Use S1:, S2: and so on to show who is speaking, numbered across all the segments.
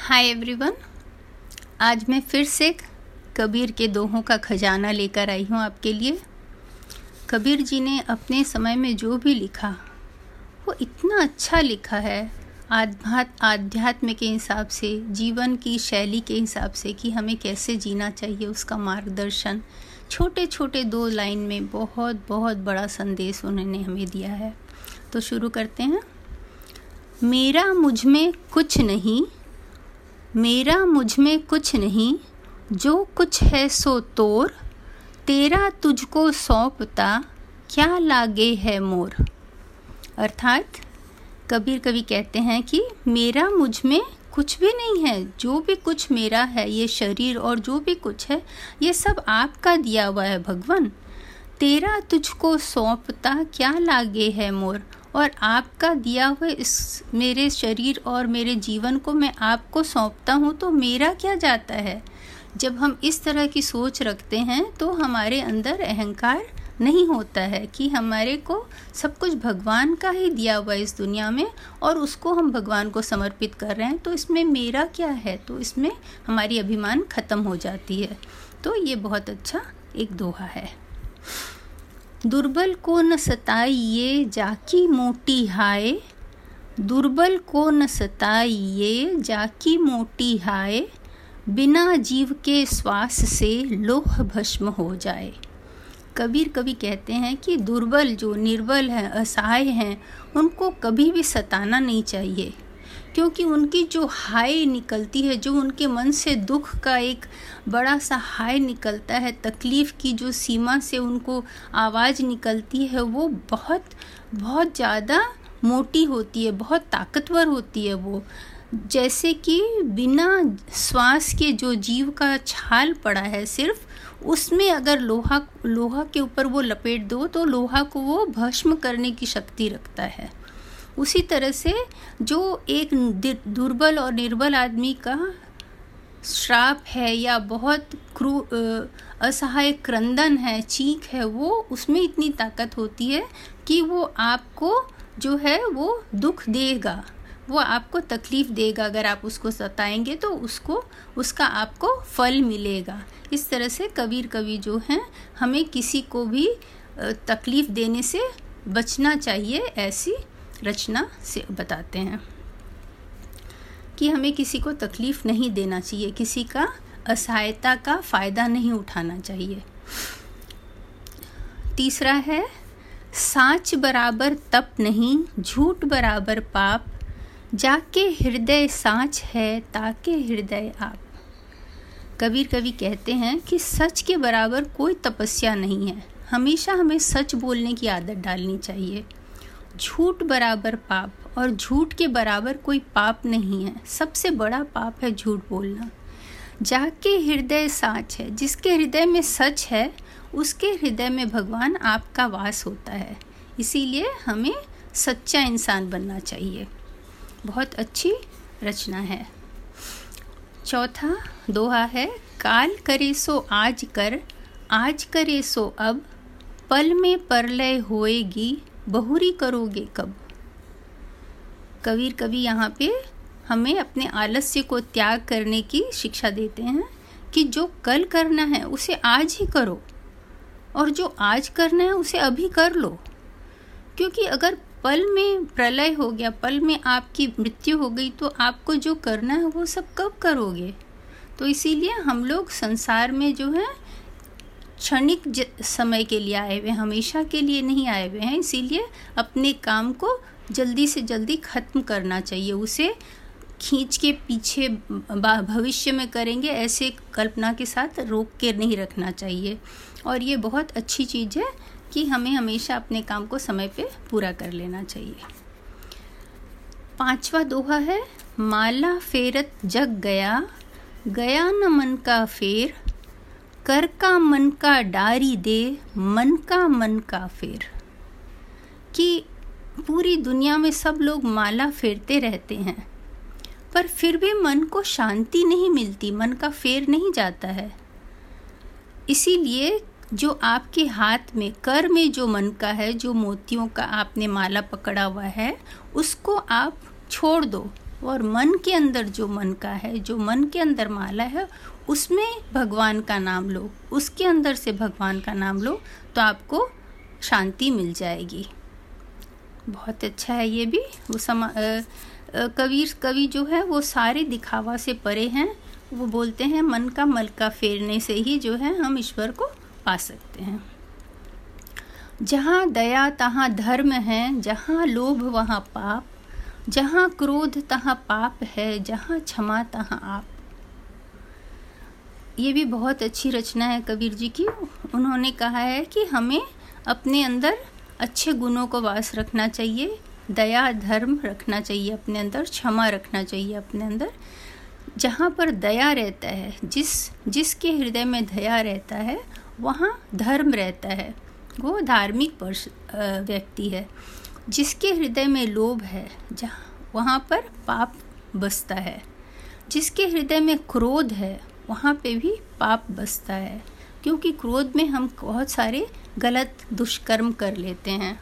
S1: Hi everyone आज मैं फिर से कबीर के दोहों का खजाना लेकर आई हूँ आपके लिए। कबीर जी ने अपने समय में जो भी लिखा, वो इतना अच्छा लिखा है आध्यात्म आध्यात्म के हिसाब से, जीवन की शैली के हिसाब से कि हमें कैसे जीना चाहिए उसका मार्गदर्शन। छोटे छोटे दो लाइन में बहुत बहुत बड़ा संदेश उन्होंने हमें दिया है। तो शुरू करते हैं। मेरा मुझमें कुछ नहीं मेरा मुझमें कुछ नहीं, जो कुछ है सो तोर। तेरा तुझको सौंपता क्या लागे है मोर? अर्थात कबीर कवि कहते हैं कि मेरा मुझमें कुछ भी नहीं है, जो भी कुछ मेरा है, ये शरीर और जो भी कुछ है, ये सब आपका दिया हुआ है, भगवान। तेरा तुझको सौंपता क्या लागे है मोर? और आपका दिया हुआ इस मेरे शरीर और मेरे जीवन को मैं आपको सौंपता हूँ तो मेरा क्या जाता है? जब हम इस तरह की सोच रखते हैं तो हमारे अंदर अहंकार नहीं होता है कि हमारे को सब कुछ भगवान का ही दिया हुआ इस दुनिया में और उसको हम भगवान को समर्पित कर रहे हैं तो इसमें मेरा क्या है? तो इसमें हमारी अभिमान ख़त्म हो जाती है। तो ये बहुत अच्छा एक दोहा है। दुर्बल को न सताइए, जाकी मोटी हाय। दुर्बल को न सताइए, जाकी मोटी हाय। बिना जीव के श्वास से लोह भस्म हो जाए। कबीर कभी कहते हैं कि दुर्बल जो निर्बल हैं, असहाय हैं, उनको कभी भी सताना नहीं चाहिए। क्योंकि उनकी जो हाय निकलती है, जो उनके मन से दुख का एक बड़ा सा हाय निकलता है, तकलीफ़ की जो सीमा से उनको आवाज़ निकलती है, वो बहुत बहुत ज़्यादा मोटी होती है, बहुत ताकतवर होती है वो। जैसे कि बिना श्वास के जो जीव का छाल पड़ा है सिर्फ़, उसमें अगर लोहा लोहा के ऊपर वो लपेट दो तो लोहा को वो भस्म करने की शक्ति रखता है। उसी तरह से जो एक दुर्बल और निर्बल आदमी का श्राप है या बहुत क्रू असहाय क्रंदन है, चीख है, वो उसमें इतनी ताकत होती है कि वो आपको जो है वो दुख देगा, वो आपको तकलीफ़ देगा। अगर आप उसको सताएँगे तो उसको, उसका आपको फल मिलेगा। इस तरह से कबीर कवि जो हैं हमें किसी को भी तकलीफ़ देने से बचना चाहिए ऐसी रचना से बताते हैं कि हमें किसी को तकलीफ़ नहीं देना चाहिए, किसी का असहायता का फ़ायदा नहीं उठाना चाहिए। तीसरा है, साच बराबर तप नहीं, झूठ बराबर पाप, जाके हृदय साच है, ताके हृदय आप। कबीर कवि कहते हैं कि सच के बराबर कोई तपस्या नहीं है। हमेशा हमें सच बोलने की आदत डालनी चाहिए। झूठ बराबर पाप और झूठ के बराबर कोई पाप नहीं है। सबसे बड़ा पाप है झूठ बोलना। जाके हृदय साच है। जिसके हृदय में सच है, उसके हृदय में भगवान आपका वास होता है। इसीलिए हमें सच्चा इंसान बनना चाहिए। बहुत अच्छी रचना है। चौथा दोहा है, काल करे सो आज कर, आज करे सो अब, पल में परलय होएगी बहुरी करोगे कब? कबीर कवि यहाँ पे हमें अपने आलस्य को त्याग करने की शिक्षा देते हैं कि जो कल करना है उसे आज ही करो और जो आज करना है उसे अभी कर लो। क्योंकि अगर पल में प्रलय हो गया, पल में आपकी मृत्यु हो गई तो आपको जो करना है वो सब कब करोगे? तो इसीलिए हम लोग संसार में जो है क्षणिक समय के लिए आए हुए, हमेशा के लिए नहीं आए हुए हैं, इसीलिए अपने काम को जल्दी से जल्दी ख़त्म करना चाहिए। उसे खींच के पीछे भविष्य में करेंगे, ऐसे कल्पना के साथ रोक के नहीं रखना चाहिए। और ये बहुत अच्छी चीज़ है कि हमें हमेशा अपने काम को समय पे पूरा कर लेना चाहिए। पांचवा दोहा है, माला फेरत जग गया गया न मन का फेर कर का मन का डारी दे, मन का मन का फेर। कि पूरी दुनिया में सब लोग माला फेरते रहते हैं, पर फिर भी मन को शांति नहीं मिलती, मन का फेर नहीं जाता है। इसीलिए जो आपके हाथ में, कर में जो मन का है, जो मोतियों का आपने माला पकड़ा हुआ है, उसको आप छोड़ दो। और मन के अंदर जो मन का है, जो मन के अंदर माला है, उसमें भगवान का नाम लो। उसके अंदर से भगवान का नाम लो तो आपको शांति मिल जाएगी। बहुत अच्छा है ये भी। वो समा कबीर, कवि जो है, वो सारे दिखावा से परे हैं। वो बोलते हैं, मन का मलका फेरने से ही जो है, हम ईश्वर को पा सकते हैं। जहाँ दया, तहाँ धर्म है, जहाँ लोभ, वहाँ पाप जहाँ क्रोध तहाँ पाप है, जहाँ क्षमा तहाँ आप। ये भी बहुत अच्छी रचना है कबीर जी की। उन्होंने कहा है कि हमें अपने अंदर अच्छे गुणों को वास रखना चाहिए, दया, धर्म रखना चाहिए अपने अंदर, क्षमा रखना चाहिए अपने अंदर। जहाँ पर दया रहता है, जिस, जिसके हृदय में दया रहता है, वहाँ धर्म रहता है। वो धार्मिक व्यक्ति है। जिसके हृदय में लोभ है, जहाँ, वहाँ पर पाप बसता है। जिसके हृदय में क्रोध है, वहाँ पे भी पाप बसता है। क्योंकि क्रोध में हम बहुत सारे गलत दुष्कर्म कर लेते हैं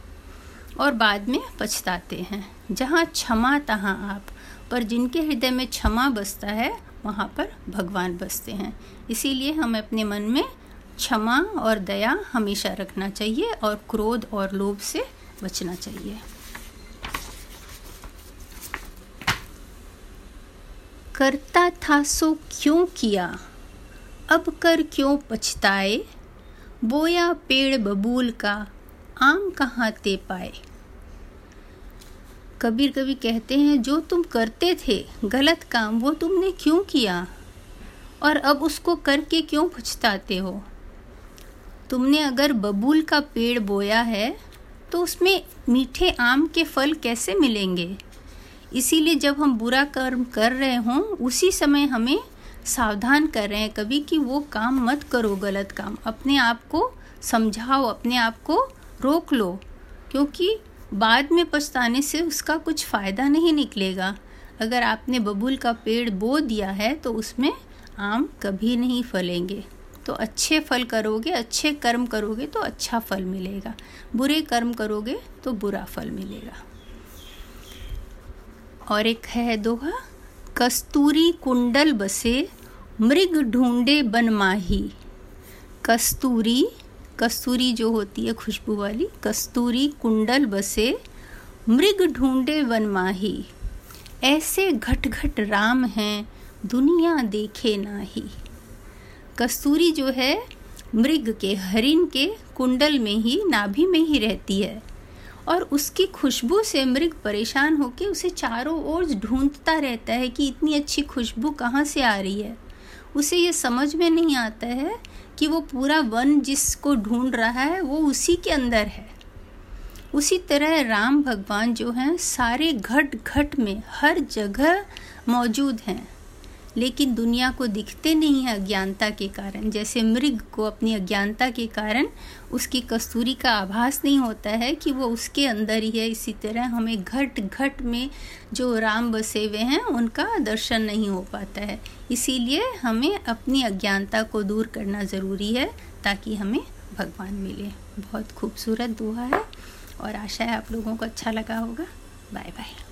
S1: और बाद में पछताते हैं। जहाँ क्षमा, तहाँ आप। पर जिनके हृदय में क्षमा बसता है, वहाँ पर भगवान बसते हैं। इसीलिए हमें अपने मन में क्षमा और दया हमेशा रखना चाहिए और क्रोध और लोभ से बचना चाहिए। करता था सो क्यों किया? अब कर क्यों पछताए? बोया पेड़ बबूल का आम कहाँ ते पाए? कबीर कभी कहते हैं, जो तुम करते थे, गलत काम, वो तुमने क्यों किया? और अब उसको करके क्यों पछताते हो? तुमने अगर बबूल का पेड़ बोया है तो उसमें मीठे आम के फल कैसे मिलेंगे? इसीलिए जब हम बुरा कर्म कर रहे हों, उसी समय हमें सावधान कर रहे हैं कभी कि वो काम मत करो, गलत काम। अपने आप को समझाओ, अपने आप को रोक लो, क्योंकि बाद में पछताने से उसका कुछ फ़ायदा नहीं निकलेगा। अगर आपने बबूल का पेड़ बो दिया है तो उसमें आम कभी नहीं फलेंगे। तो अच्छे फल करोगे, अच्छे कर्म करोगे तो अच्छा फल मिलेगा। बुरे कर्म करोगे तो बुरा फल मिलेगा। और एक है दोहा, कस्तूरी कुंडल बसे, मृग ढूंढे बनमाही कस्तूरी कस्तूरी जो होती है खुशबू वाली, कस्तूरी कुंडल बसे, मृग ढूंढे बनमाही ऐसे घट घट राम हैं, दुनिया देखे नाही। कस्तूरी जो है, मृग के हरिन के कुंडल में ही, नाभि में ही रहती है। और उसकी खुशबू से मृग परेशान होकर उसे चारों ओर ढूंढता रहता है कि इतनी अच्छी खुशबू कहाँ से आ रही है। उसे ये समझ में नहीं आता है कि वो पूरा वन जिसको ढूंढ रहा है, वो उसी के अंदर है। उसी तरह राम भगवान जो हैं, सारे घट घट में हर जगह मौजूद हैं। लेकिन दुनिया को दिखते नहीं है अज्ञानता के कारण। जैसे मृग को अपनी अज्ञानता के कारण उसकी कस्तूरी का आभास नहीं होता है कि वो उसके अंदर ही है। इसी तरह हमें घट घट में जो राम बसे हुए हैं, उनका दर्शन नहीं हो पाता है। इसीलिए हमें अपनी अज्ञानता को दूर करना ज़रूरी है ताकि हमें भगवान मिले। बहुत खूबसूरत दुआ है और आशा है आप लोगों को अच्छा लगा होगा। Bye bye.